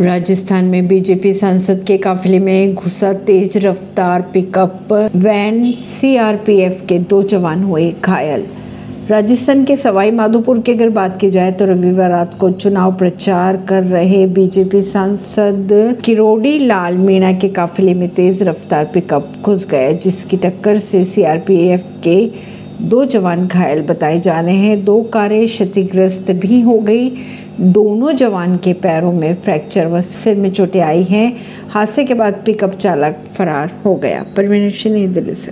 राजस्थान में बीजेपी सांसद के काफिले में घुसा तेज रफ्तार पिकअप, वैन सीआरपीएफ के दो जवान हुए घायल। राजस्थान के सवाई माधोपुर की अगर बात की जाए तो रविवार रात को चुनाव प्रचार कर रहे बीजेपी सांसद किरोड़ी लाल मीणा के काफिले में तेज रफ्तार पिकअप घुस गया जिसकी टक्कर से सीआरपीएफ के दो जवान घायल बताए जा रहे हैं। दो कारें क्षतिग्रस्त भी हो गई। दोनों जवान के पैरों में फ्रैक्चर व सिर में चोटें आई हैं। हादसे के बाद पिकअप चालक फरार हो गया। परवीन सिंह दिल्ली से।